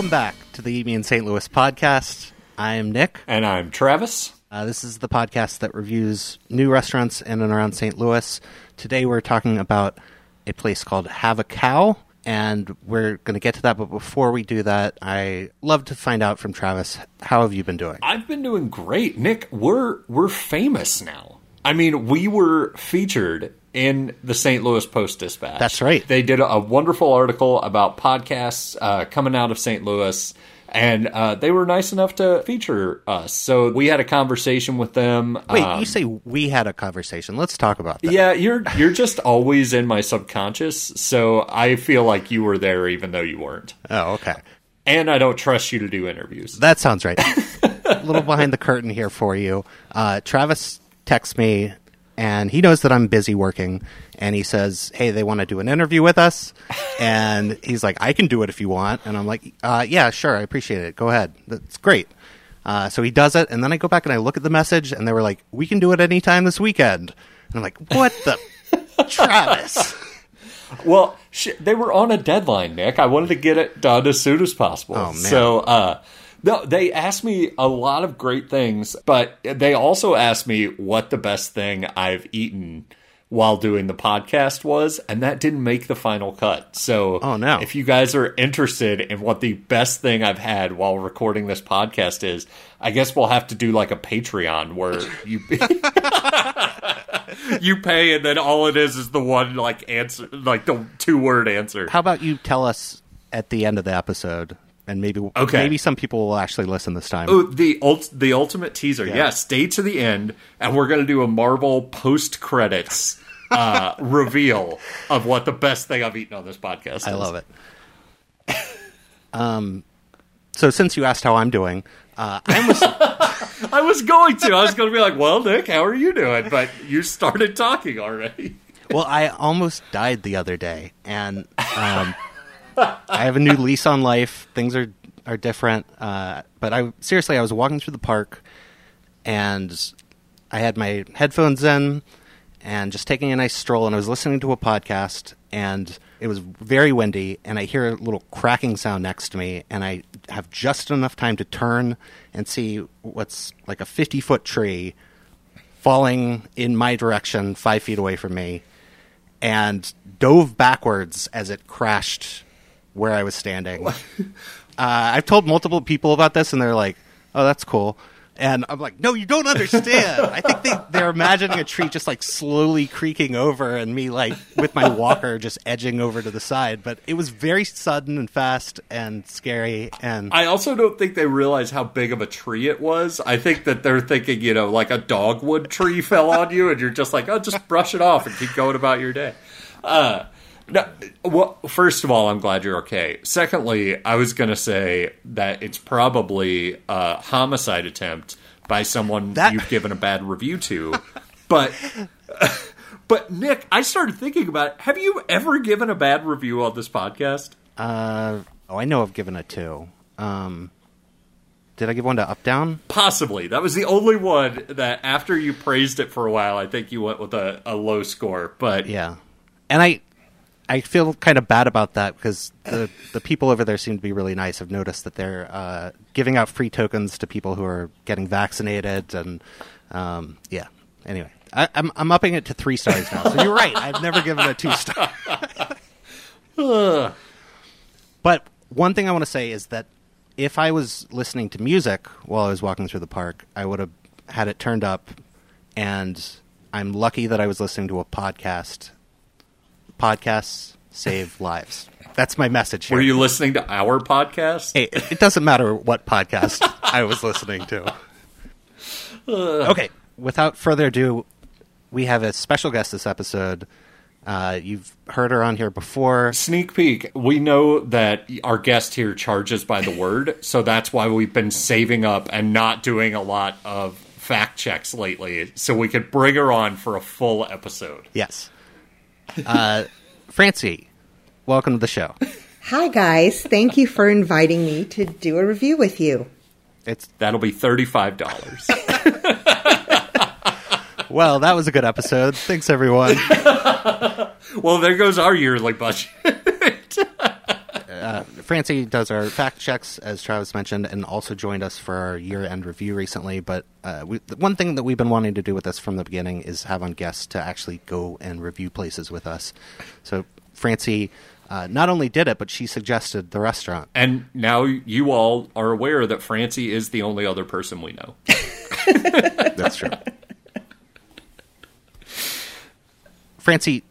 Welcome back to the Eat Me in St. Louis podcast. I'm Nick. And I'm Travis. Uh, this is the podcast that reviews new restaurants in and around St. Louis. Today we're talking about a place called Have a Cow, and we're going to get to that. But before we do that, I love to find out from Travis how have you been doing? I've been doing great, Nick. We're we're famous now. I mean, we were featured in the St. Louis Post Dispatch. That's right. They did a wonderful article about podcasts uh, coming out of St. Louis. And uh, they were nice enough to feature us. So we had a conversation with them. Wait, Um, you say we had a conversation? Let's talk about that. yeah, you're you're just always in my subconscious, so I feel like you were there even though you weren't. Oh, okay. And I don't trust you to do interviews. That sounds right. a little behind the curtain here for you. Uh, Travis texts me, and he knows that I'm busy working, and he says, "Hey, they want to do an interview with us," and he's like, "I can do it if you want," and I'm like, uh, "Yeah, sure, I appreciate it. Go ahead. That's great." Uh, so he does it, and then I go back and I look at the message, and they were like, "We can do it anytime this weekend," and I'm like, "What the." Travis. Well, sh- they were on a deadline, Nick. I wanted to get it done as soon as possible. Oh, man. So, uh, no, they asked me a lot of great things, but they also asked me what the best thing I've eaten while doing the podcast was, and that didn't make the final cut. So, Oh, no. if you guys are interested in what the best thing I've had while recording this podcast is, I guess we'll have to do like a Patreon where you you pay and then all it is is the one like answer like the two word answer. How about you tell us at the end of the episode, and maybe Okay. maybe some people will actually listen this time. Oh, the ult- the ultimate teaser. Yeah. stay to the end and we're going to do a Marvel post credits uh reveal of what the best thing I've eaten on this podcast I is. love it. um, so since you asked how I'm doing, uh, I almost I was going to. I was going to be like, "Well, Nick, how are you doing?" But you started talking already. well, I almost died the other day, and um, I have a new lease on life. Things are are different, uh, but I seriously, I was walking through the park, and I had my headphones in, and just taking a nice stroll, and I was listening to a podcast, and it was very windy, and I hear a little cracking sound next to me, and I have just enough time to turn and see what's like a fifty foot tree falling in my direction, five feet away from me, and dove backwards as it crashed where I was standing. uh, I've told multiple people about this, and they're like, "Oh, that's cool." And I'm like, "No, you don't understand." I think they, they're imagining a tree just like slowly creaking over, and me like with my walker just edging over to the side. But it was very sudden and fast and scary. And I also don't think they realize how big of a tree it was. I think that they're thinking, you know, like a dogwood tree fell on you, and you're just like, oh, just brush it off and keep going about your day. Uh, no, well, first of all, I'm glad you're okay. Secondly, I was going to say that it's probably a homicide attempt by someone That- you've given a bad review to, but. But Nick, I started thinking about it. Have you ever given a bad review on this podcast? uh, oh, I know I've given a two. Um, did I give one to Up Down? Possibly. That was the only one that after you praised it for a while, I think you went with a, a low score. But Yeah, and I I feel kind of bad about that because the the people over there seem to be really nice. I've noticed that they're uh, giving out free tokens to people who are getting vaccinated, and um, yeah. Anyway, I, I'm I'm upping it to three stars now. So you're right. I've never given a two star. but one thing I want to say is that if I was listening to music while I was walking through the park, I would have had it turned up, and I'm lucky that I was listening to a podcast. Podcasts save lives. That's my message here. were you listening to our podcast? Hey, it doesn't matter what podcast I was listening to. Okay, without further ado, we have a special guest this episode. Uh, you've heard her on here before. Sneak peek. We know that our guest here charges by the word, so that's why we've been saving up and not doing a lot of fact checks lately, so we could bring her on for a full episode. Yes. Uh, Francie, welcome to the show. Hi, guys. Thank you for inviting me to do a review with you. It's That'll be thirty-five dollars. well, that was a good episode. Thanks, everyone. well, there goes our yearly budget. Uh, Francie does our fact checks, as Travis mentioned, and also joined us for our year-end review recently. But uh, we, the one thing that we've been wanting to do with this from the beginning is have on guests to actually go and review places with us. So Francie uh, not only did it, but she suggested the restaurant. And now you all are aware that Francie is the only other person we know. That's true. Francie,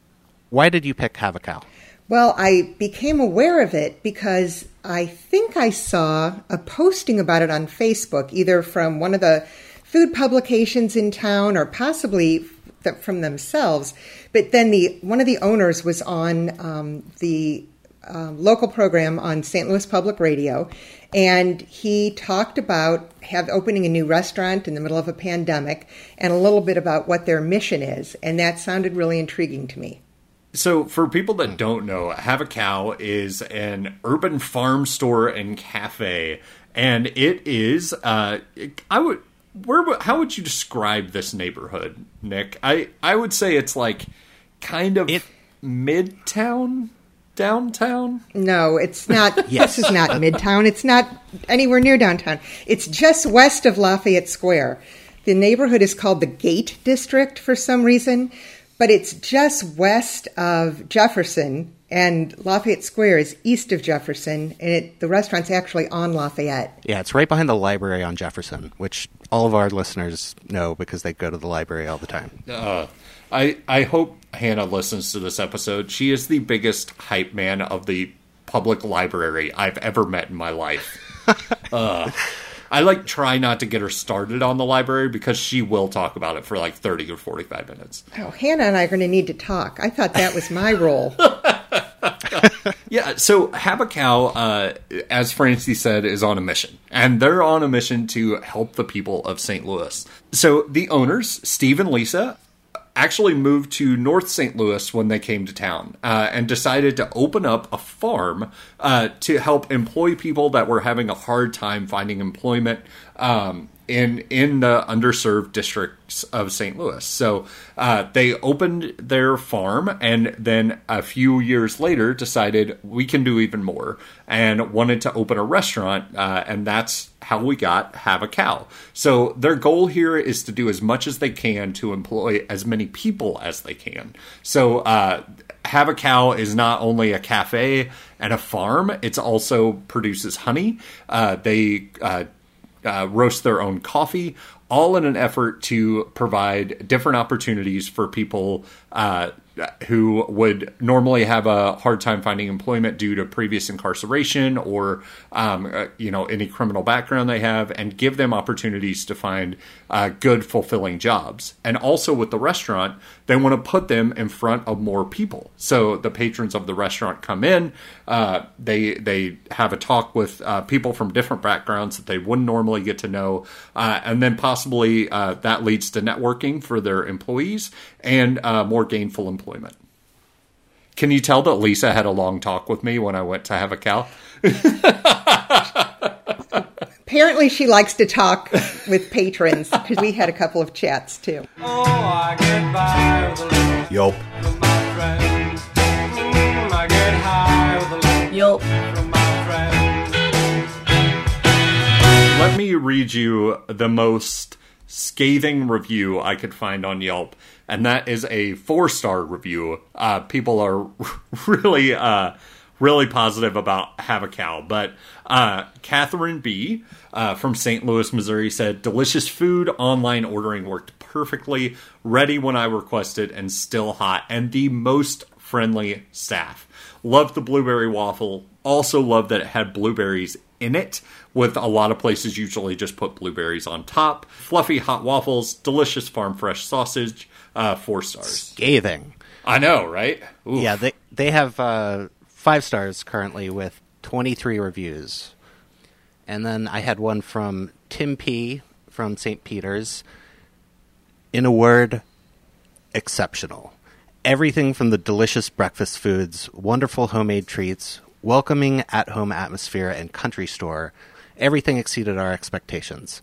why did you pick Have a Cow? Well, I became aware of it because I think I saw a posting about it on Facebook, either from one of the food publications in town or possibly from themselves. But then the one of the owners was on um, the uh, local program on St. Louis Public Radio, and he talked about have opening a new restaurant in the middle of a pandemic, and a little bit about what their mission is, and that sounded really intriguing to me. So, for people that don't know, Have a Cow is an urban farm store and cafe, and it is. Uh, I would. Where? How would you describe this neighborhood, Nick? I I would say it's like kind of it, midtown, downtown. No, it's not. yes. This is not midtown. It's not anywhere near downtown. It's just west of Lafayette Square. The neighborhood is called the Gate District for some reason but it's just west of Jefferson, and Lafayette Square is east of Jefferson, and it, the restaurant's actually on Lafayette. Yeah, it's right behind the library on Jefferson, which all of our listeners know because they go to the library all the time. Uh, I I hope Hannah listens to this episode. She is the biggest hype man of the public library I've ever met in my life. uh, I like try not to get her started on the library because she will talk about it for like 30 or 45 minutes. Oh, Hannah and I are going to need to talk. I thought that was my role. yeah, so Have uh, as Francie said, is on a mission. And they're on a mission to help the people of St. Louis. So the owners, Steve and Lisa, actually moved to North St. Louis when they came to town uh, and decided to open up a farm uh, to help employ people that were having a hard time finding employment um, in in the underserved districts of St. Louis. So uh, they opened their farm, and then a few years later decided we can do even more, and wanted to open a restaurant, uh, and that's how we got Have a Cow. So their goal here is to do as much as they can to employ as many people as they can. So. Uh, have a Cow is not only a cafe and a farm, it also produces honey. Uh, they uh, uh, roast their own coffee, all in an effort to provide different opportunities for people uh, who would normally have a hard time finding employment due to previous incarceration or um, uh, you know any criminal background they have, and give them opportunities to find uh, good, fulfilling jobs. And also with the restaurant, they want to put them in front of more people. So the patrons of the restaurant come in, uh, they they have a talk with uh, people from different backgrounds that they wouldn't normally get to know, uh, and then possibly that leads to networking for their employees and uh, more gainful employment. Can you tell that Lisa had a long talk with me when I went to have a cow? Apparently, she likes to talk with patrons because we had a couple of chats too. Oh, I get by with a Yup. Yup. Let me read you the most scathing review I could find on Yelp, and that is a four star review. Uh, people are really, uh, really positive about Have a Cow, but uh, Catherine B uh, from St. Louis, Missouri said, Delicious food, online ordering worked perfectly, ready when I requested, and still hot, and the most friendly staff. Loved the blueberry waffle. Also loved that it had blueberries in it, with a lot of places usually just put blueberries on top. Fluffy hot waffles, delicious farm fresh sausage, uh, four stars. Scathing. I know, right? Oof. Yeah, they they have uh, five stars currently with 23 reviews. And then I had one from Tim P. from St. Peter's. In a word, exceptional. Everything from the delicious breakfast foods, wonderful homemade treats, welcoming at home atmosphere, and country store, everything exceeded our expectations.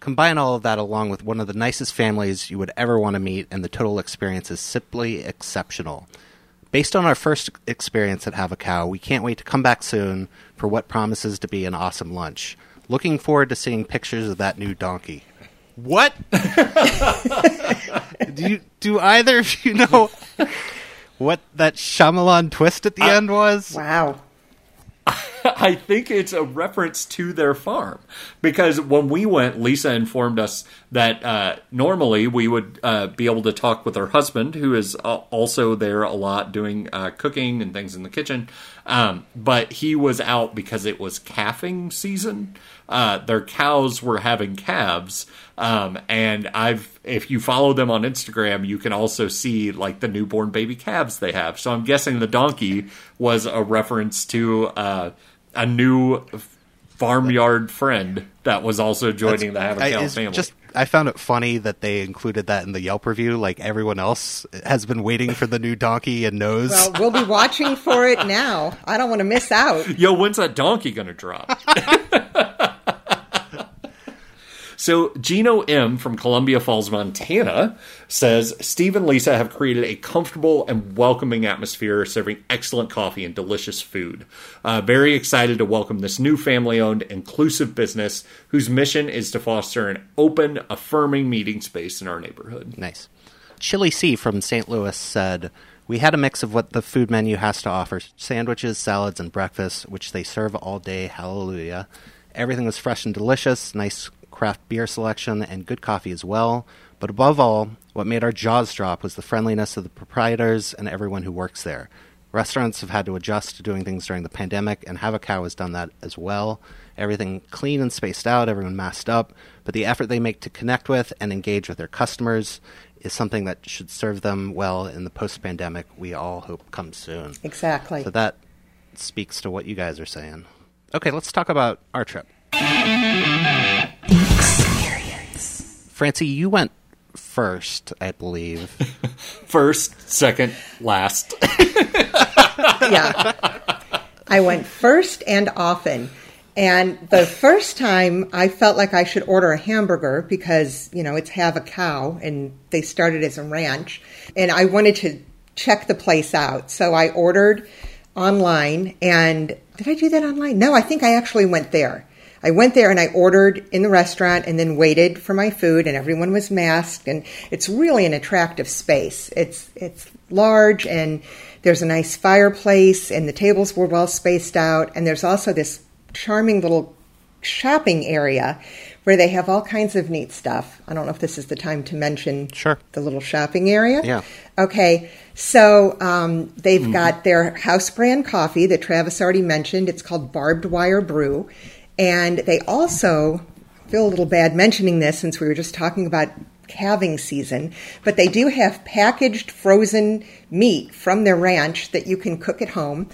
Combine all of that along with one of the nicest families you would ever want to meet, and the total experience is simply exceptional Based on our first experience at Have a Cow, we can't wait to come back soon for what promises to be an awesome lunch. Looking forward to seeing pictures of that new donkey. What? do you, do either of you know what that Shyamalan twist at the end was? Wow. I think it's a reference to their farm because when we went, Lisa informed us that uh, normally we would uh, be able to talk with her husband, who is uh, also there a lot doing uh, cooking and things in the kitchen. Um, but he was out because it was calving season. Uh, their cows were having calves, um, and I've if you follow them on Instagram, you can also see like the newborn baby calves they have. So I'm guessing the donkey was a reference to uh, a new farmyard friend that was also joining the Have a I- Cow family. Just, I found it funny that they included that in the Yelp review. Like everyone else has been waiting for the new donkey and knows. Well, we'll be watching for it now. I don't want to miss out. Yo, when's that donkey gonna drop? so Gino M from Columbia Falls, Montana says Steve and Lisa have created a comfortable and welcoming atmosphere, serving excellent coffee and delicious food. Uh, very excited to welcome this new family-owned, inclusive business whose mission is to foster an open, affirming meeting space in our neighborhood. Nice. Chili C from St. Louis said, We had a mix of what the food menu has to offer sandwiches, salads, and breakfast, which they serve all day. Hallelujah. Everything was fresh and delicious, nice craft beer selection, and good coffee as well. But above all, what made our jaws drop was the friendliness of the proprietors and everyone who works there. Restaurants have had to adjust to doing things during the pandemic, and Have a Cow has done that as well. Everything clean and spaced out, everyone masked up, but the effort they make to connect with and engage with their customers is something that should serve them well in the post pandemic we all hope comes soon. Exactly. So that speaks to what you guys are saying. Okay, let's talk about our trip. Francie, you went first, I believe. First, second, last. yeah. I went first and often. And the first time I felt like I should order a hamburger because, you know, it's Have a Cow and they started as a ranch. And I wanted to check the place out. So I ordered online and did I do that online? No, I think I actually went there. I went there and I ordered in the restaurant and then waited for my food and everyone was masked and it's really an attractive space. It's it's large and there's a nice fireplace and the tables were well spaced out and there's also this charming little shopping area where they have all kinds of neat stuff. I don't know if this is the time to mention Sure. the little shopping area. Yeah. Okay, so um, they've got their house brand coffee that Travis already mentioned. It's called Barbed Wire Brew. And they also feel a little bad mentioning this since we were just talking about calving season, but they do have packaged frozen meat from their ranch that you can cook at home.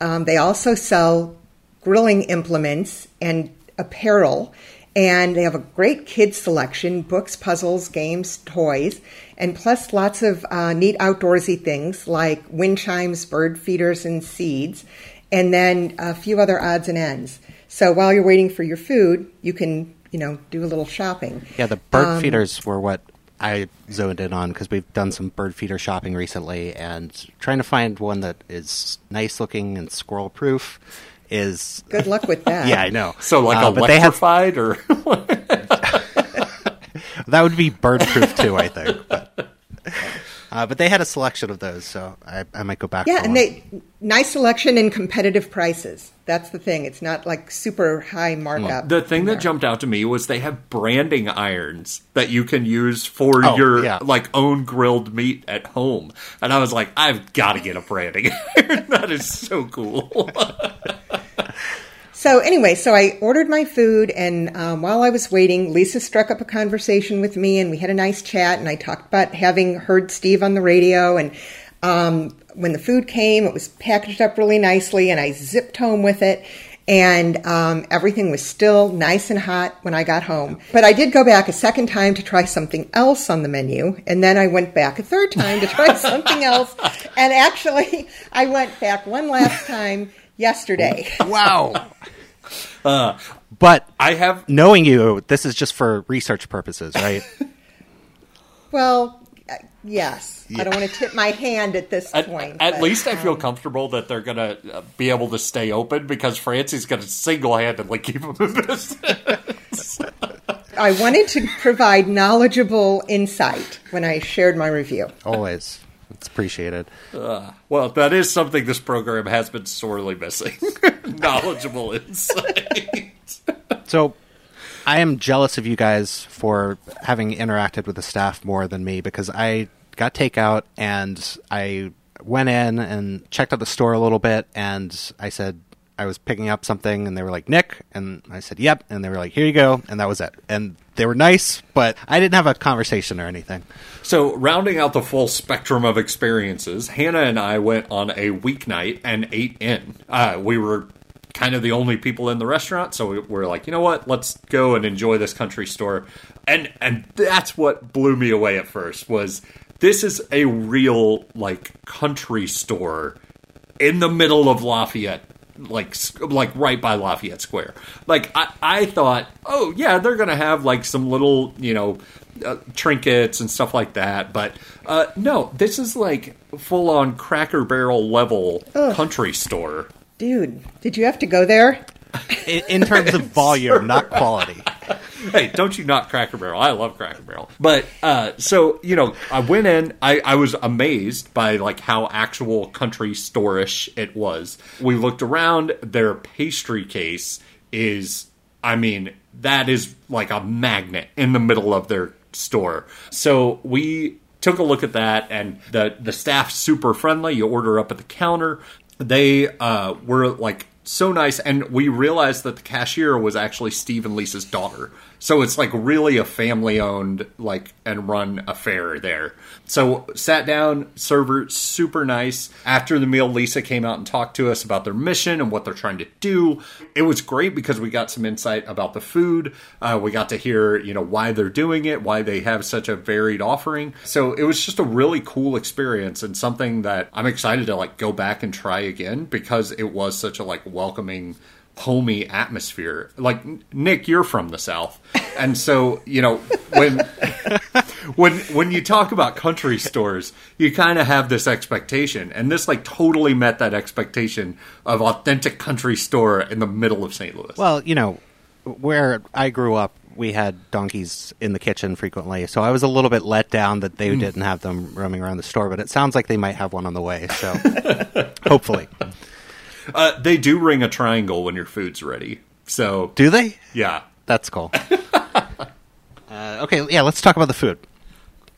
Um, they also sell grilling implements and apparel. And they have a great kids selection books, puzzles, games, toys, and plus lots of uh, neat outdoorsy things like wind chimes, bird feeders, and seeds, and then a few other odds and ends. So while you're waiting for your food, you can, you know, do a little shopping. Yeah, the bird Um, feeders were what I zoned in on because we've done some bird feeder shopping recently, and trying to find one that is nice looking and squirrel proof is. Good luck with that. Yeah, I know. So like Uh, but they have electrified or that would be bird proof too, I think. But, uh, but they had a selection of those, so I, I might go back. Yeah, and one. they nice selection and competitive prices. That's the thing. It's not like super high markup. The thing that jumped out to me was they have branding irons that you can use for Oh, your yeah. like own grilled meat at home. And I was like, I've got to get a branding iron. that is so cool. So anyway, so I ordered my food, and um, while I was waiting, Lisa struck up a conversation with me, and we had a nice chat. And I talked about having heard Steve on the radio, and um, when the food came, it was packaged up really nicely, and I zipped home with it. And um, everything was still nice and hot when I got home. But I did go back a second time to try something else on the menu. And then I went back a third time to try something else. And actually, I went back one last time yesterday. wow. Uh, but I have knowing you, this is just for research purposes, right? Well, yes. I don't want to tip my hand at this At, point. at but, least I feel um, comfortable that they're gonna uh, be able to stay open because Francie's gonna single-handedly keep them in business. I wanted to provide knowledgeable insight when I shared my review. Always. It's appreciated. Uh, well, that is something this program has been sorely missing: knowledgeable insight. So I am jealous of you guys for having interacted with the staff more than me because I got takeout and I went in and checked out the store a little bit and I said I was picking up something and they were like, Nick. And I said, yep. And they were like, here you go. And that was it. And they were nice, but I didn't have a conversation or anything. So, rounding out the full spectrum of experiences, Hannah and I went on a weeknight and ate in. Uh, we were kind of the only people in the restaurant, so we were like, you know what, let's go and enjoy this country store. And and that's what blew me away at first was this is a real like country store in the middle of Lafayette, like like right by Lafayette Square. Like I, I thought, oh yeah, they're gonna have like some little you know uh, trinkets and stuff like that, but uh, no, this is like full on Cracker Barrel level country store. Dude, did you have to go there? In, in terms of volume, not quality. hey, don't you not Cracker Barrel? I love Cracker Barrel. But uh, so you know, I went in. I, I was amazed by like how actual country store-ish it was. We looked around. Their pastry case is, I mean, that is like a magnet in the middle of their store. So we took a look at that, and the the staff super friendly. You order up at the counter. They uh, were like so nice and we realized that the cashier was actually steve and lisa's daughter so it's like really a family owned like and run affair there. So sat down server super nice. After the meal lisa came out and talked to us about their mission and what they're trying to do. It was great because we got some insight about the food. Uh, we got to hear you know why they're doing it why they have such a varied offering. So it was just a really cool experience and something that i'm excited to like go back and try again because it was such a like welcoming homey atmosphere. Like nick you're from the south. And so you know when when when you talk about country stores you kind of have this expectation. And this like totally met that expectation of authentic country store in the middle of st louis. Well, you know, where I grew up, we had donkeys in the kitchen frequently, so I was a little bit let down that they hmm. didn't have them roaming around the store. But it sounds like they might have one on the way, so hopefully, uh, they do ring a triangle when your food's ready so do they? yeah That's cool. uh, okay, yeah, let's talk about the food.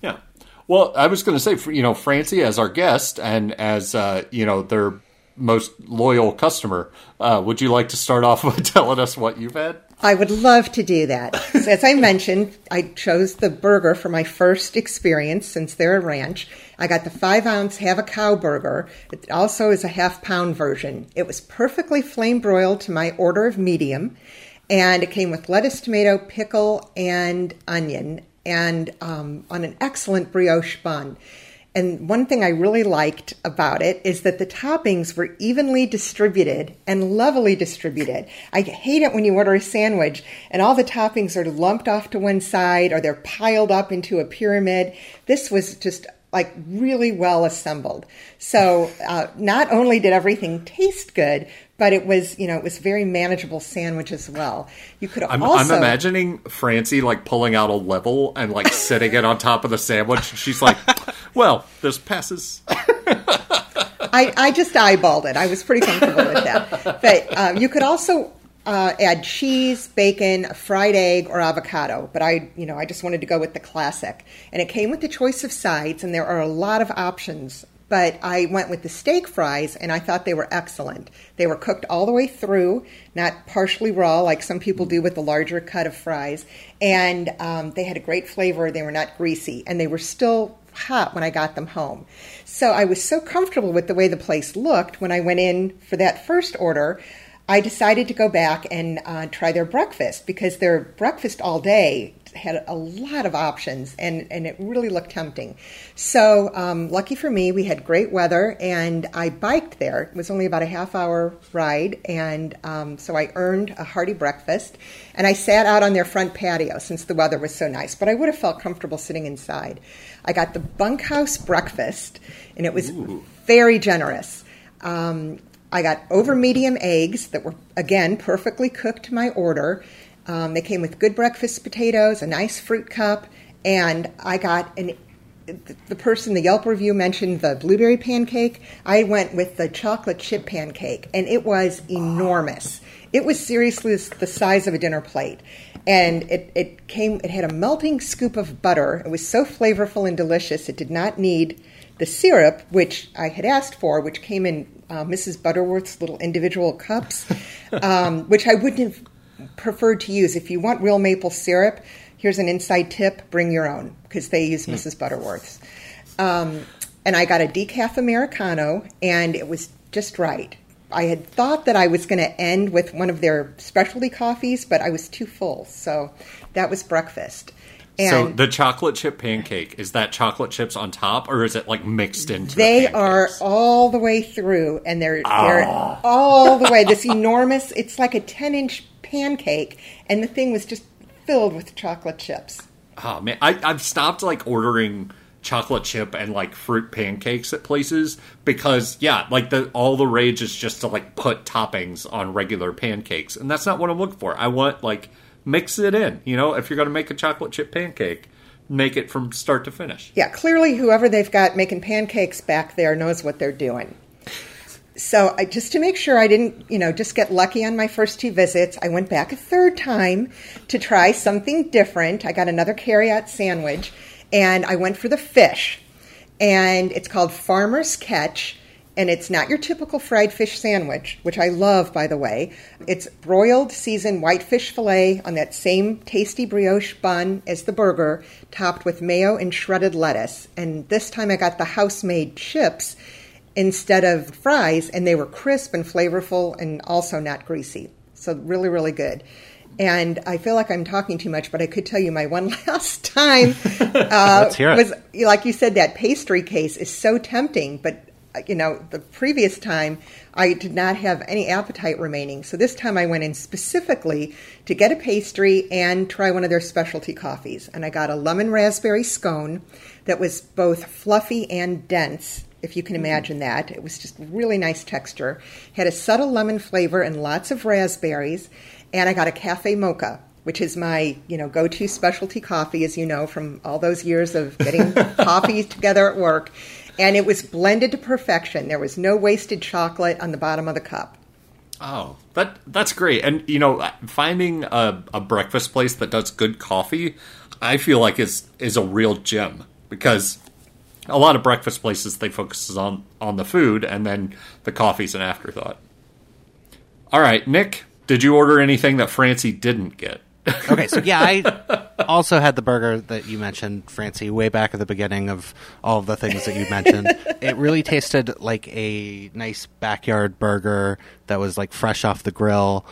Yeah. Well, I was going to say, you know, Francie as our guest and as uh, you know their most loyal customer, uh, would you like to start off by telling us what you've had? I would love to do that. So as I mentioned, I chose the burger for my first experience since they're a ranch. I got the five ounce have a cow burger. It also is a half pound version. It was perfectly flame broiled to my order of medium, and it came with lettuce, tomato, pickle, and onion, and um, on an excellent brioche bun. And one thing I really liked about it is that the toppings were evenly distributed and levelly distributed. I hate it when you order a sandwich and all the toppings are lumped off to one side or they're piled up into a pyramid. This was just like really well assembled. So uh, not only did everything taste good, but it was you know it was very manageable sandwich as well. You could I'm, also I'm imagining Francie like pulling out a level and like setting it on top of the sandwich. She's like, "Well, this passes." I, I just eyeballed it. I was pretty comfortable with that. But um, you could also uh, add cheese, bacon, a fried egg, or avocado. But I, you know, I just wanted to go with the classic. And it came with the choice of sides, and there are a lot of options. But I went with the steak fries, and I thought they were excellent. They were cooked all the way through, not partially raw like some people do with the larger cut of fries. And um, they had a great flavor. They were not greasy, and they were still hot when I got them home. So I was so comfortable with the way the place looked when I went in for that first order. I decided to go back and uh, try their breakfast because their breakfast all day had a lot of options and, and it really looked tempting. So, um, lucky for me, we had great weather and I biked there. It was only about a half hour ride, and um, so I earned a hearty breakfast. And I sat out on their front patio since the weather was so nice, but I would have felt comfortable sitting inside. I got the bunkhouse breakfast, and it was Ooh. very generous. Um, I got over medium eggs that were, again, perfectly cooked to my order. Um, they came with good breakfast potatoes, a nice fruit cup, and I got an. The person, the Yelp review mentioned the blueberry pancake. I went with the chocolate chip pancake, and it was enormous. It was seriously the size of a dinner plate. And it, it came, it had a melting scoop of butter. It was so flavorful and delicious. It did not need the syrup, which I had asked for, which came in uh, Mrs. Butterworth's little individual cups, um, which I wouldn't have preferred to use. If you want real maple syrup, here's an inside tip: bring your own because they use Mrs. Butterworth's. Um, and I got a decaf americano, and it was just right. I had thought that I was going to end with one of their specialty coffees, but I was too full, so that was breakfast. So the chocolate chip pancake is that chocolate chips on top, or is it like mixed into? They the are all the way through, and they're they're ah. all the way. This enormous, it's like a ten inch pancake, and the thing was just filled with chocolate chips. Oh man, I, I've stopped like ordering chocolate chip and like fruit pancakes at places because yeah, like the all the rage is just to like put toppings on regular pancakes, and that's not what I'm looking for. I want like mix it in. You know, if you're gonna make a chocolate chip pancake, make it from start to finish. Yeah, clearly, whoever they've got making pancakes back there knows what they're doing. So, I, just to make sure I didn't, you know, just get lucky on my first two visits, I went back a third time to try something different. I got another carryout sandwich, and I went for the fish. And it's called Farmer's Catch, and it's not your typical fried fish sandwich, which I love, by the way. It's broiled seasoned whitefish fillet on that same tasty brioche bun as the burger, topped with mayo and shredded lettuce. And this time I got the house made chips instead of fries, and they were crisp and flavorful and also not greasy. So, really, really good. And I feel like I'm talking too much, but I could tell you my one last time uh, Let's hear it. was like you said that pastry case is so tempting, but you know the previous time I did not have any appetite remaining. So this time I went in specifically to get a pastry and try one of their specialty coffees, and I got a lemon raspberry scone that was both fluffy and dense. If you can mm-hmm. imagine that, it was just really nice texture. Had a subtle lemon flavor and lots of raspberries, and I got a cafe mocha, which is my you know go-to specialty coffee, as you know from all those years of getting coffee together at work. And it was blended to perfection. There was no wasted chocolate on the bottom of the cup. Oh, that that's great. And you know, finding a, a breakfast place that does good coffee, I feel like is is a real gem because a lot of breakfast places they focus on on the food and then the coffee's an afterthought. All right, Nick, did you order anything that Francie didn't get? Okay, so yeah, I also had the burger that you mentioned, Francie, way back at the beginning of all of the things that you mentioned. it really tasted like a nice backyard burger that was like fresh off the grill.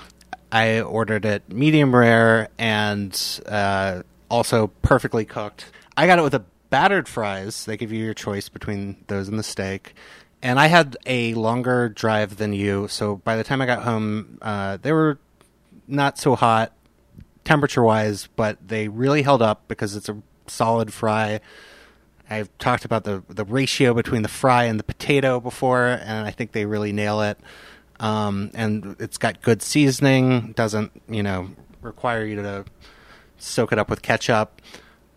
I ordered it medium rare and uh, also perfectly cooked. I got it with a battered fries. They give you your choice between those and the steak. And I had a longer drive than you, so by the time I got home, uh, they were not so hot temperature wise, but they really held up because it's a solid fry. I've talked about the the ratio between the fry and the potato before, and I think they really nail it. Um, and it's got good seasoning. Doesn't you know require you to soak it up with ketchup.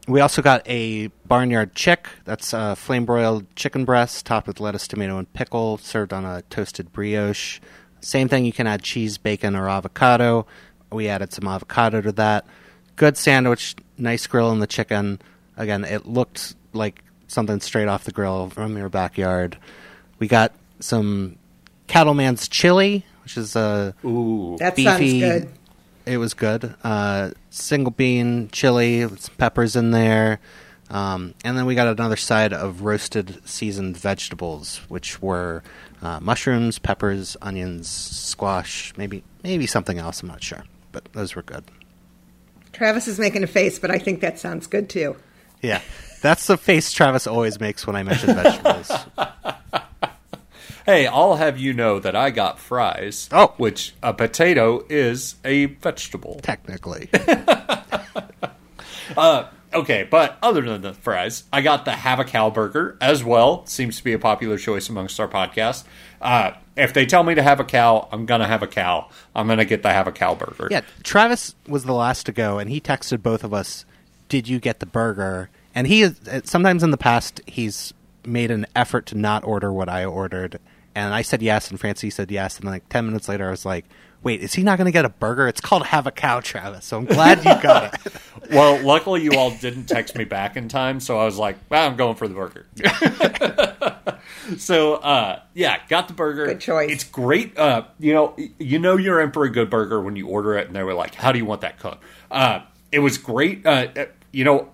We also got a barnyard chick. That's a flame broiled chicken breast topped with lettuce, tomato, and pickle, served on a toasted brioche. Same thing, you can add cheese, bacon, or avocado. We added some avocado to that. Good sandwich, nice grill in the chicken. Again, it looked like something straight off the grill from your backyard. We got some Cattleman's chili, which is a Ooh, That beefy. sounds good. It was good. Uh, single bean chili with some peppers in there. Um, and then we got another side of roasted seasoned vegetables, which were uh, mushrooms, peppers, onions, squash, maybe maybe something else. I'm not sure, but those were good. Travis is making a face, but I think that sounds good too. Yeah, that's the face Travis always makes when I mention vegetables. Hey, I'll have you know that I got fries. Oh. which a potato is a vegetable. Technically, uh, Okay, but other than the fries, I got the Have a Cow burger as well. Seems to be a popular choice amongst our podcast. Uh, if they tell me to have a cow, I'm gonna have a cow. I'm gonna get the Have a Cow burger. yeah. Travis was the last to go, and he texted both of us, "Did you get the burger?" And he is sometimes in the past he's made an effort to not order what I ordered, and I said yes, and Francie said yes, and like ten minutes later, I was like. Wait, is he not going to get a burger? It's called Have a Cow, Travis. So I'm glad you got it. Well, luckily you all didn't text me back in time, so I was like, well, I'm going for the burger. so uh, yeah, got the burger. Good choice. It's great. Uh, you know, you know you're in for a good burger when you order it, and they were like, "How do you want that cooked?" Uh, it was great. Uh, you know,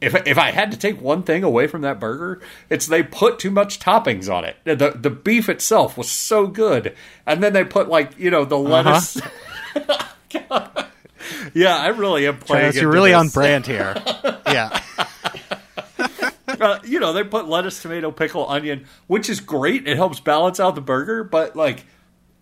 if if I had to take one thing away from that burger, it's they put too much toppings on it. The the beef itself was so good, and then they put like you know the lettuce. yeah, I really am playing. Travis, you're really on brand here. Yeah. Uh, you know, they put lettuce, tomato, pickle, onion, which is great. It helps balance out the burger, but like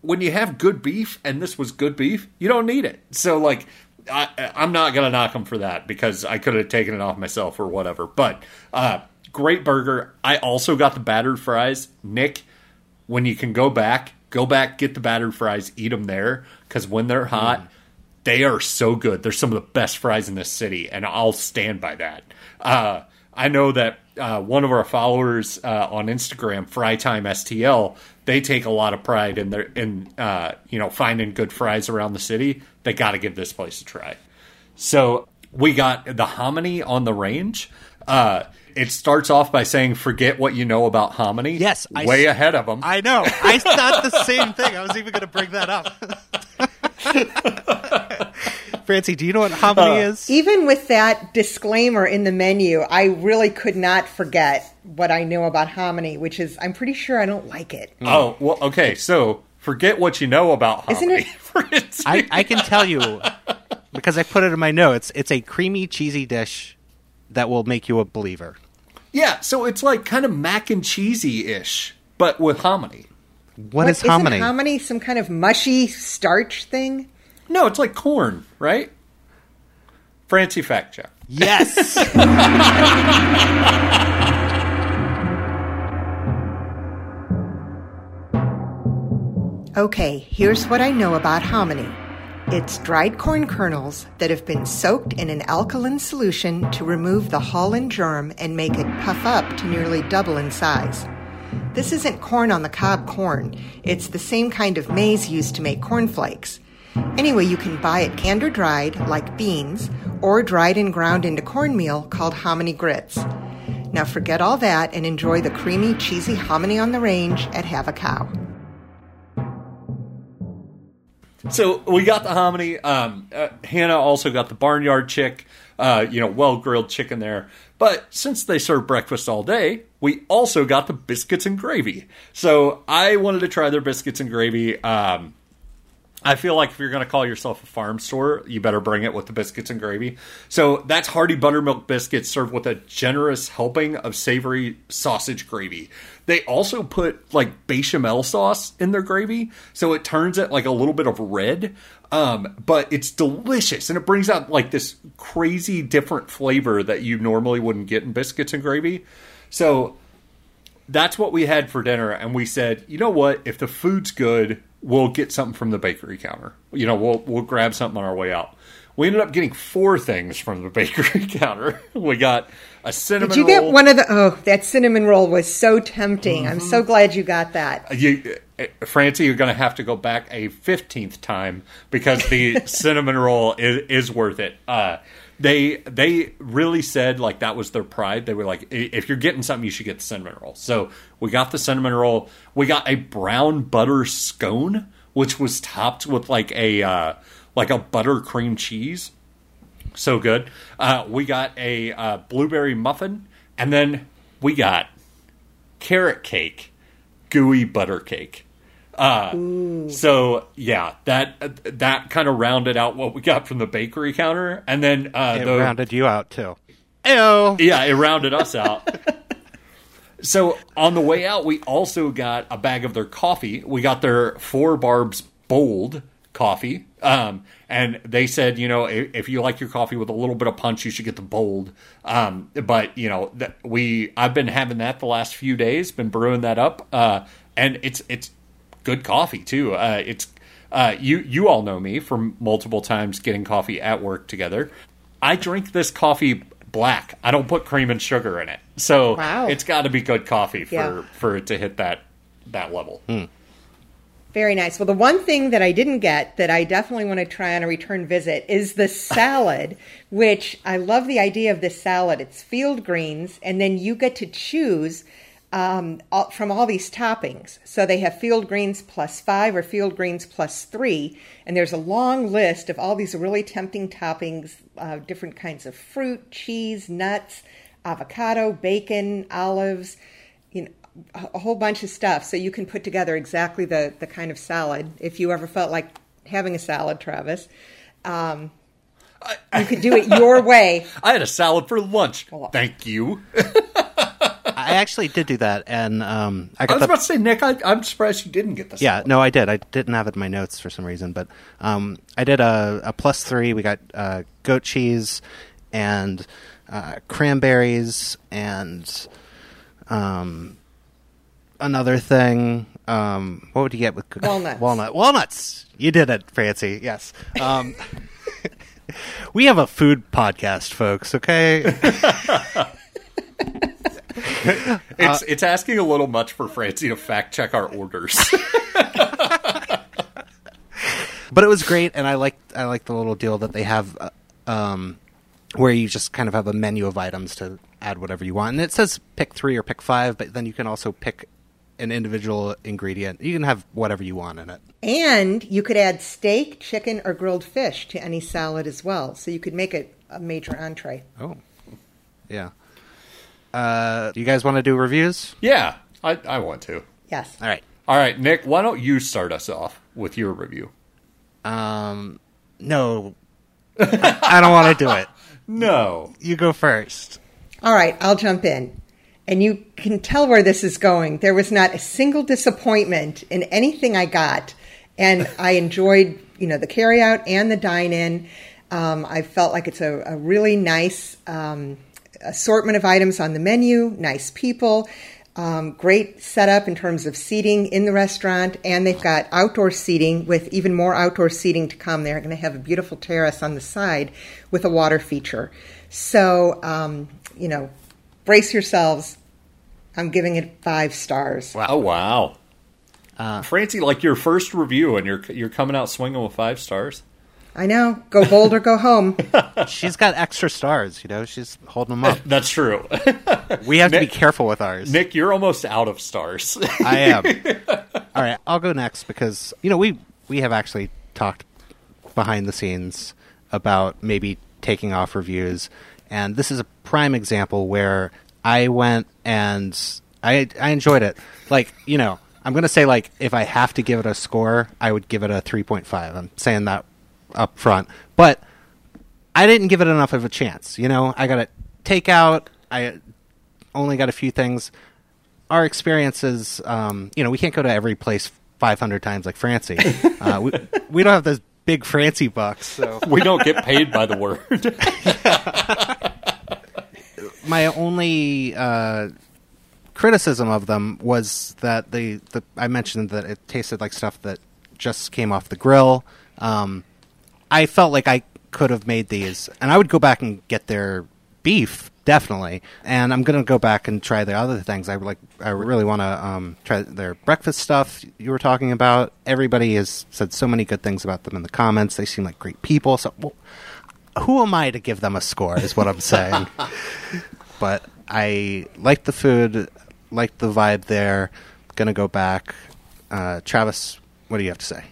when you have good beef, and this was good beef, you don't need it. So like. I, I'm not gonna knock them for that because I could have taken it off myself or whatever. But uh, great burger. I also got the battered fries. Nick, when you can go back, go back, get the battered fries, eat them there because when they're hot, they are so good. They're some of the best fries in this city, and I'll stand by that. Uh, I know that uh, one of our followers uh, on Instagram, Frytime STL, they take a lot of pride in their in uh, you know finding good fries around the city. They got to give this place a try. So we got the hominy on the range. Uh, it starts off by saying, "Forget what you know about hominy." Yes, I way s- ahead of them. I know. I thought the same thing. I was even going to bring that up. Francie, do you know what hominy is? Even with that disclaimer in the menu, I really could not forget what I know about hominy, which is I'm pretty sure I don't like it. Oh well, okay. So forget what you know about Isn't hominy. it- I, I can tell you because I put it in my notes. It's a creamy, cheesy dish that will make you a believer. yeah, so it's like kind of mac and cheesy ish, but with hominy. what is isn't hominy? hominy some kind of mushy starch thing? No, it's like corn, right? Francie fact check. yes. Okay, here's what I know about hominy. It's dried corn kernels that have been soaked in an alkaline solution to remove the hull and germ and make it puff up to nearly double in size. This isn't corn on the cob corn, it's the same kind of maize used to make cornflakes. Anyway, you can buy it canned or dried, like beans, or dried and ground into cornmeal called hominy grits. Now forget all that and enjoy the creamy, cheesy hominy on the range at Have a Cow. So we got the hominy. Um, uh, Hannah also got the barnyard chick, uh, you know, well grilled chicken there. But since they serve breakfast all day, we also got the biscuits and gravy. So I wanted to try their biscuits and gravy. Um, I feel like if you're going to call yourself a farm store, you better bring it with the biscuits and gravy. So that's hearty buttermilk biscuits served with a generous helping of savory sausage gravy. They also put like bechamel sauce in their gravy, so it turns it like a little bit of red. Um, but it's delicious and it brings out like this crazy different flavor that you normally wouldn't get in biscuits and gravy. So that's what we had for dinner and we said you know what if the food's good we'll get something from the bakery counter you know we'll we'll grab something on our way out we ended up getting four things from the bakery counter we got a cinnamon Did you get roll. one of the? Oh, that cinnamon roll was so tempting. I'm so glad you got that. you, uh, Francie, you're going to have to go back a fifteenth time because the cinnamon roll is, is worth it. Uh, they they really said like that was their pride. They were like, if you're getting something, you should get the cinnamon roll. So we got the cinnamon roll. We got a brown butter scone, which was topped with like a uh, like a buttercream cheese. so good. Uh, we got a uh, blueberry muffin, and then we got carrot cake, gooey butter cake. Uh, so yeah, that that kind of rounded out what we got from the bakery counter, and then uh, It the, rounded you out too. Ew. yeah, it rounded us out. so on the way out, we also got a bag of their coffee. We got their Four Barbs Bold coffee. Um, and they said, you know, if, if you like your coffee with a little bit of punch, you should get the bold. Um, but you know, that we I've been having that the last few days, been brewing that up, uh, and it's it's good coffee too. Uh, it's uh, you you all know me from multiple times getting coffee at work together. I drink this coffee black. I don't put cream and sugar in it, so Wow. it's got to be good coffee for Yeah. for it to hit that that level. Very nice. Well, the one thing that I didn't get that I definitely want to try on a return visit is the salad, which I love the idea of this salad. It's field greens, and then you get to choose um, all, from all these toppings. So they have field greens plus five or field greens plus three, and there's a long list of all these really tempting toppings, uh, different kinds of fruit, cheese, nuts, avocado, bacon, olives, you know, a whole bunch of stuff. So you can put together exactly the, the kind of salad if you ever felt like having a salad, Travis. Um, you could do it your way. I had a salad for lunch. Thank you. I actually did do that, and um, I I was the about to say, Nick, I, I'm surprised you didn't get this. Yeah, salad. no, I did. I didn't have it in my notes for some reason, but um, I did a, a plus three. We got uh, goat cheese and uh, cranberries and um, another thing. Um, what would you get with co- Walnuts. Walnut, walnuts. You did it, Francie. Yes. Um, we have a food podcast, folks. Okay. It's it's asking a little much for Francie to fact check our orders. but it was great, and I liked I liked the little deal that they have, uh, um, where you just kind of have a menu of items to add whatever you want, and it says pick three or pick five, but then you can also pick an individual ingredient. You can have whatever you want in it. And you could add steak, chicken, or grilled fish to any salad as well. So you could make it a major entree. Oh, yeah. Uh, do you guys want to do reviews? yeah, I, I want to. Yes. All right. All right, Nick, why don't you start us off with your review? Um, no, I, I don't want to do it. No. You go first. All right, I'll jump in. And you can tell where this is going. There was not a single disappointment in anything I got. And I enjoyed, you know, the carryout and the dine in. Um, I felt like it's a, a really nice um, assortment of items on the menu, nice people, um, great setup in terms of seating in the restaurant. And they've got outdoor seating with even more outdoor seating to come. They're going to have a beautiful terrace on the side with a water feature. So, um, you know, brace yourselves. I'm giving it five stars. Oh wow. Francie, like your first review, and you're you're coming out swinging with five stars. I know. Go bold or go home. She's got extra stars. You know, she's holding them up. That's true. We have to be careful with ours. Nick, you're almost out of stars. I am. All right, I'll go next because you know we we have actually talked behind the scenes about maybe taking off reviews, and this is a prime example where I went and I I enjoyed it. Like you know, I'm gonna say like if I have to give it a score, I would give it a 3.5. I'm saying that up front, but I didn't give it enough of a chance. You know, I got to takeout. I only got a few things. Our experiences, um, you know, we can't go to every place 500 times like Francie. Uh, we, we don't have those big Francie bucks. So we don't get paid by the word. my only uh, criticism of them was that they, the, I mentioned that it tasted like stuff that just came off the grill. Um, I felt like I could have made these, and I would go back and get their beef definitely. And I'm gonna go back and try the other things. I like. I really want to um, try their breakfast stuff you were talking about. Everybody has said so many good things about them in the comments. They seem like great people. So. Well, who am I to give them a score? Is what I'm saying. but I liked the food, liked the vibe there. Gonna go back. Uh, Travis, what do you have to say?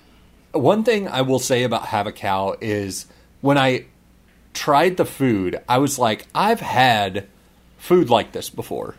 One thing I will say about Have a Cow is when I tried the food, I was like, I've had food like this before,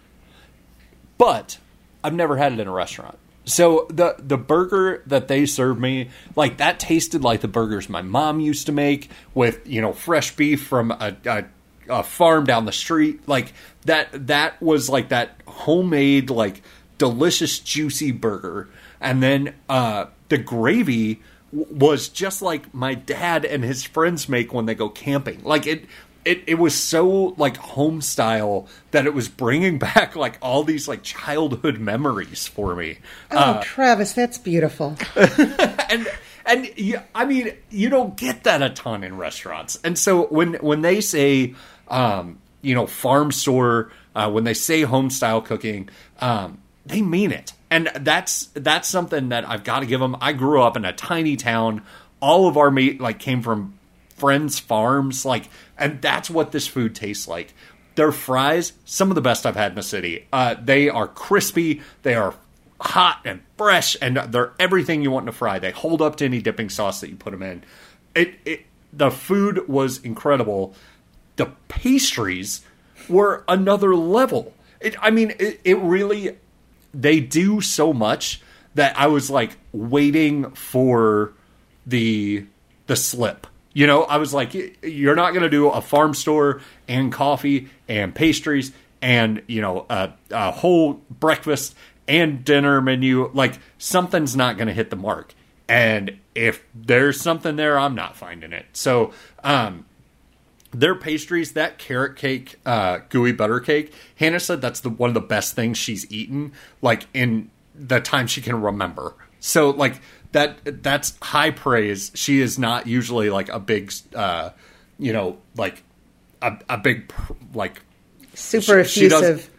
but I've never had it in a restaurant. So the the burger that they served me, like that tasted like the burgers my mom used to make with you know fresh beef from a, a, a farm down the street. Like that that was like that homemade like delicious juicy burger, and then uh, the gravy was just like my dad and his friends make when they go camping. Like it it, it was so like home style that it was bringing back like all these like childhood memories for me. Oh, Travis, that's beautiful. and and you, I mean, you don't get that a ton in restaurants. And so when when they say, um, you know, farm store, uh, when they say home style cooking, um, they mean it. And that's that's something that I've got to give them. I grew up in a tiny town. All of our meat like came from friends' farms, like, and that's what this food tastes like. Their fries, some of the best I've had in the city. Uh, they are crispy. They are hot and fresh, and they're everything you want in a fry. They hold up to any dipping sauce that you put them in. It, it the food was incredible. The pastries were another level. It, I mean, it, it really they do so much that I was like waiting for the the slip. You know, I was like, you're not going to do a farm store and coffee and pastries and you know a, a whole breakfast and dinner menu. Like something's not going to hit the mark. And if there's something there, I'm not finding it. So, um, their pastries, that carrot cake, uh, gooey butter cake, Hannah said that's the one of the best things she's eaten, like in the time she can remember. So, like that, that's high praise. She is not usually like a big, uh, you know, like a, a big, like Super She- she effusive.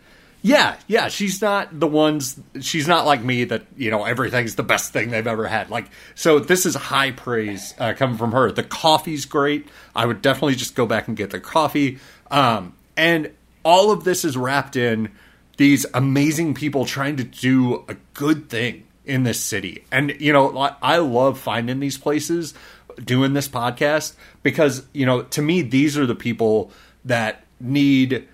Yeah, yeah, she's not the ones. She's not like me that you know everything's the best thing they've ever had. Like, so this is high praise uh, coming from her. The coffee's great. I would definitely just go back and get the coffee. Um, and all of this is wrapped in these amazing people trying to do a good thing in this city. And you know, I I love finding these places, doing this podcast because you know, to me, these are the people that need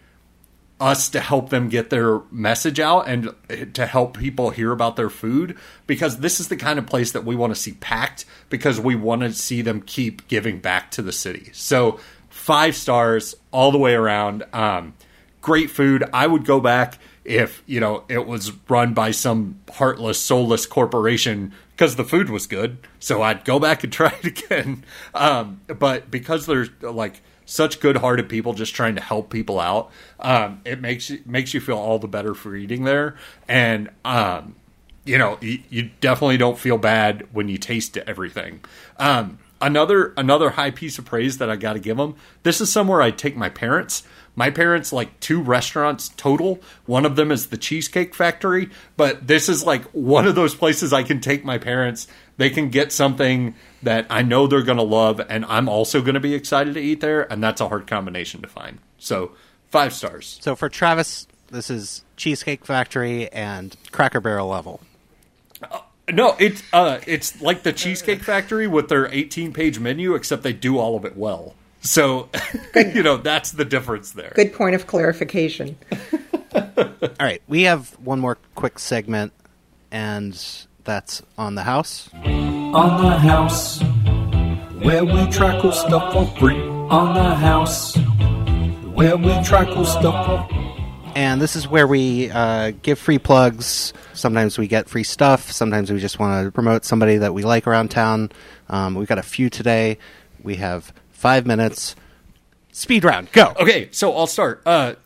us to help them get their message out and to help people hear about their food because this is the kind of place that we want to see packed because we want to see them keep giving back to the city. So, five stars all the way around. Um, great food. I would go back if, you know, it was run by some heartless, soulless corporation because the food was good. So, I'd go back and try it again. Um, but because there's like, such good-hearted people just trying to help people out. Um, it makes makes you feel all the better for eating there, and um, you know you, you definitely don't feel bad when you taste everything. Um, another another high piece of praise that I got to give them. This is somewhere I take my parents. My parents like two restaurants total. One of them is the Cheesecake Factory, but this is like one of those places I can take my parents. They can get something that I know they're going to love, and I'm also going to be excited to eat there, and that's a hard combination to find. So, five stars. So for Travis, this is Cheesecake Factory and Cracker Barrel level. No, it's uh, it's like the Cheesecake Factory with their 18 page menu, except they do all of it well. So, you know, that's the difference there. Good point of clarification. All right, we have one more quick segment, and that's on the house. on the house where we try cool stuff for free on the house where we try cool stuff for And this is where we uh, give free plugs. Sometimes we get free stuff. Sometimes we just want to promote somebody that we like around town. Um, we've got a few today. We have five minutes. Speed round, go. Okay, so I'll start. Uh,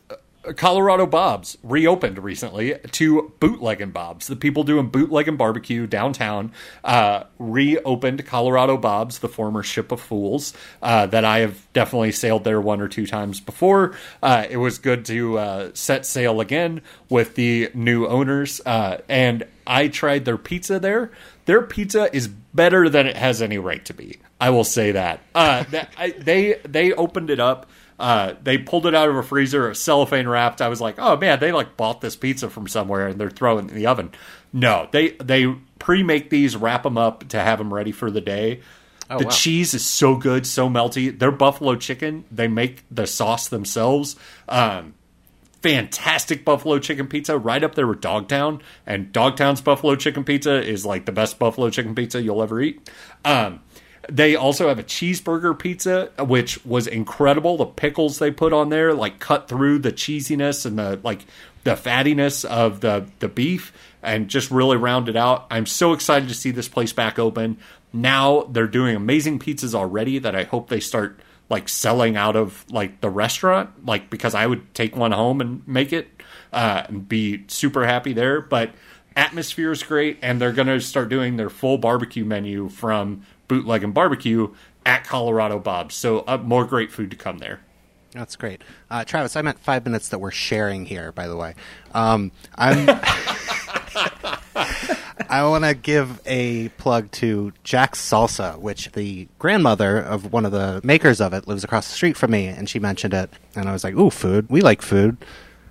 Colorado Bob's reopened recently to bootlegging Bob's. The people doing bootlegging barbecue downtown uh, reopened Colorado Bob's, the former Ship of Fools, uh, that I have definitely sailed there one or two times before. Uh, it was good to uh, set sail again with the new owners, uh, and I tried their pizza there. Their pizza is better than it has any right to be. I will say that. Uh, that I, they they opened it up. Uh, they pulled it out of a freezer, cellophane wrapped. I was like, oh man, they like bought this pizza from somewhere and they're throwing it in the oven. No, they they pre-make these, wrap them up to have them ready for the day. the wow. cheese is so good, so melty. Their buffalo chicken, they make the sauce themselves. Um, fantastic buffalo chicken pizza right up there with Dogtown. And Dogtown's buffalo chicken pizza is like the best buffalo chicken pizza you'll ever eat. Um, they also have a cheeseburger pizza, which was incredible. The pickles they put on there, like cut through the cheesiness and the like the fattiness of the the beef, and just really round it out. I'm so excited to see this place back open. Now they're doing amazing pizzas already that I hope they start like selling out of like the restaurant, like because I would take one home and make it uh, and be super happy there. But atmosphere is great, and they're going to start doing their full barbecue menu from Bootleg and Barbecue at Colorado Bob's. So uh, more great food to come there. That's great, uh, Travis. I meant five minutes that we're sharing here. By the way, um, I'm. I want to give a plug to Jack's Salsa, which the grandmother of one of the makers of it lives across the street from me, and she mentioned it, and I was like, "Ooh, food! We like food."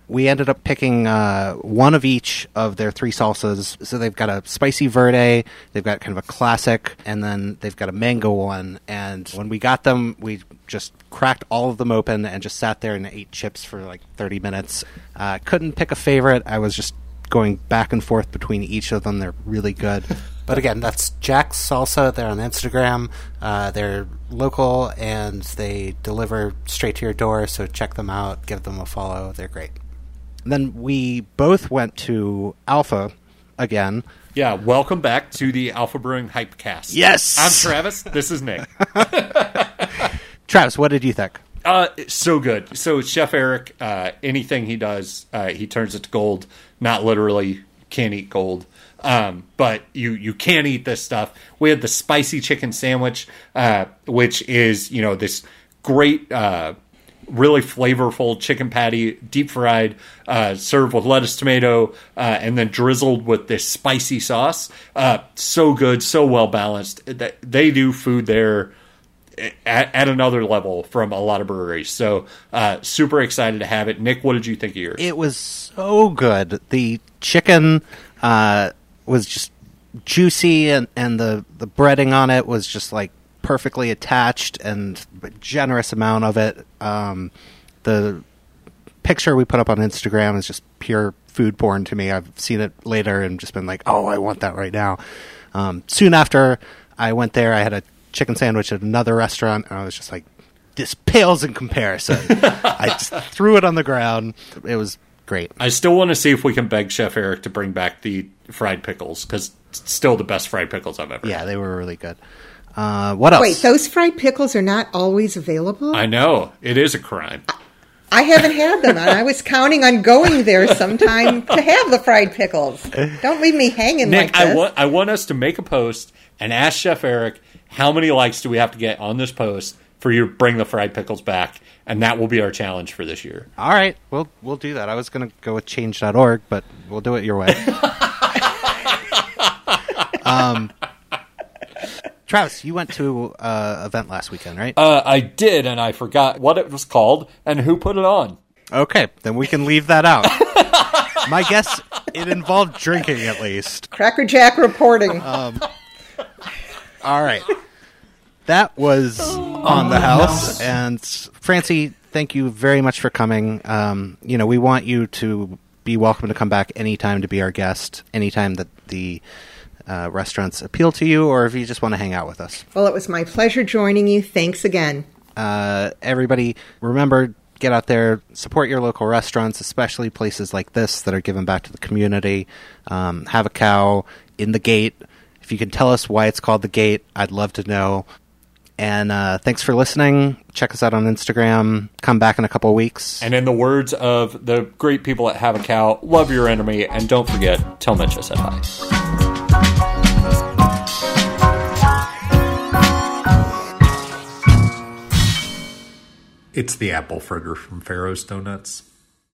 We ended up picking uh, one of each of their three salsas. So they've got a spicy verde, they've got kind of a classic, and then they've got a mango one. And when we got them, we just cracked all of them open and just sat there and ate chips for like 30 minutes. Uh, couldn't pick a favorite. I was just going back and forth between each of them. They're really good. But again, that's Jack's Salsa. They're on Instagram. Uh, they're local and they deliver straight to your door. So check them out. Give them a follow. They're great. And then we both went to Alpha again. Yeah, welcome back to the Alpha Brewing Hypecast. Yes! I'm Travis. This is Nick. Travis, what did you think? Uh, so good. So Chef Eric, uh, anything he does, uh, he turns it to gold. Not literally, can't eat gold. Um, but you you can eat this stuff. We had the spicy chicken sandwich, uh, which is you know this great, uh, really flavorful chicken patty, deep fried, uh, served with lettuce, tomato, uh, and then drizzled with this spicy sauce. Uh, so good, so well balanced. They- They do food there at, at another level from a lot of breweries. So uh, super excited to have it. Nick, what did you think of yours? It was so good. The chicken uh, was just juicy, and, and the, the breading on it was just like perfectly attached and generous amount of it. Um, the picture we put up on Instagram is just pure food porn to me. I've seen it later and just been like, oh, I want that right now. Um, soon after I went there, I had a chicken sandwich at another restaurant, and I was just like, this pales in comparison. I just threw it on the ground. It was great. I still want to see if we can beg Chef Eric to bring back the fried pickles because still the best fried pickles I've ever. Yeah, had. they were really good. Uh, what else? Wait, those fried pickles are not always available? I know it is a crime. I haven't had them, and I was counting on going there sometime to have the fried pickles. Don't leave me hanging Nick, like this. I want I want us to make a post and ask Chef Eric how many likes do we have to get on this post for you to bring the fried pickles back, and that will be our challenge for this year. All right, we'll we'll do that. I was going to go with change.org, but we'll do it your way. um, Travis, you went to uh, event last weekend, right? Uh, I did, and I forgot what it was called and who put it on. okay, then we can leave that out. My guess, it involved drinking at least. Cracker Jack reporting. All right. That was on the house. And Francie, thank you very much for coming. Um, you know, we want you to be welcome to come back anytime to be our guest, anytime that the uh, restaurants appeal to you, or if you just want to hang out with us. well, it was my pleasure joining you. Thanks again. Uh, everybody, remember, get out there, support your local restaurants, especially places like this that are giving back to the community. Um, have a cow in the gate. If you can tell us why it's called the gate, I'd love to know. And uh, thanks for listening. Check us out on Instagram. Come back in a couple of weeks. And in the words of the great people at Have a Cow, love your enemy, and don't forget, tell Mitch I said hi. It's the apple fritter from Pharaoh's Donuts.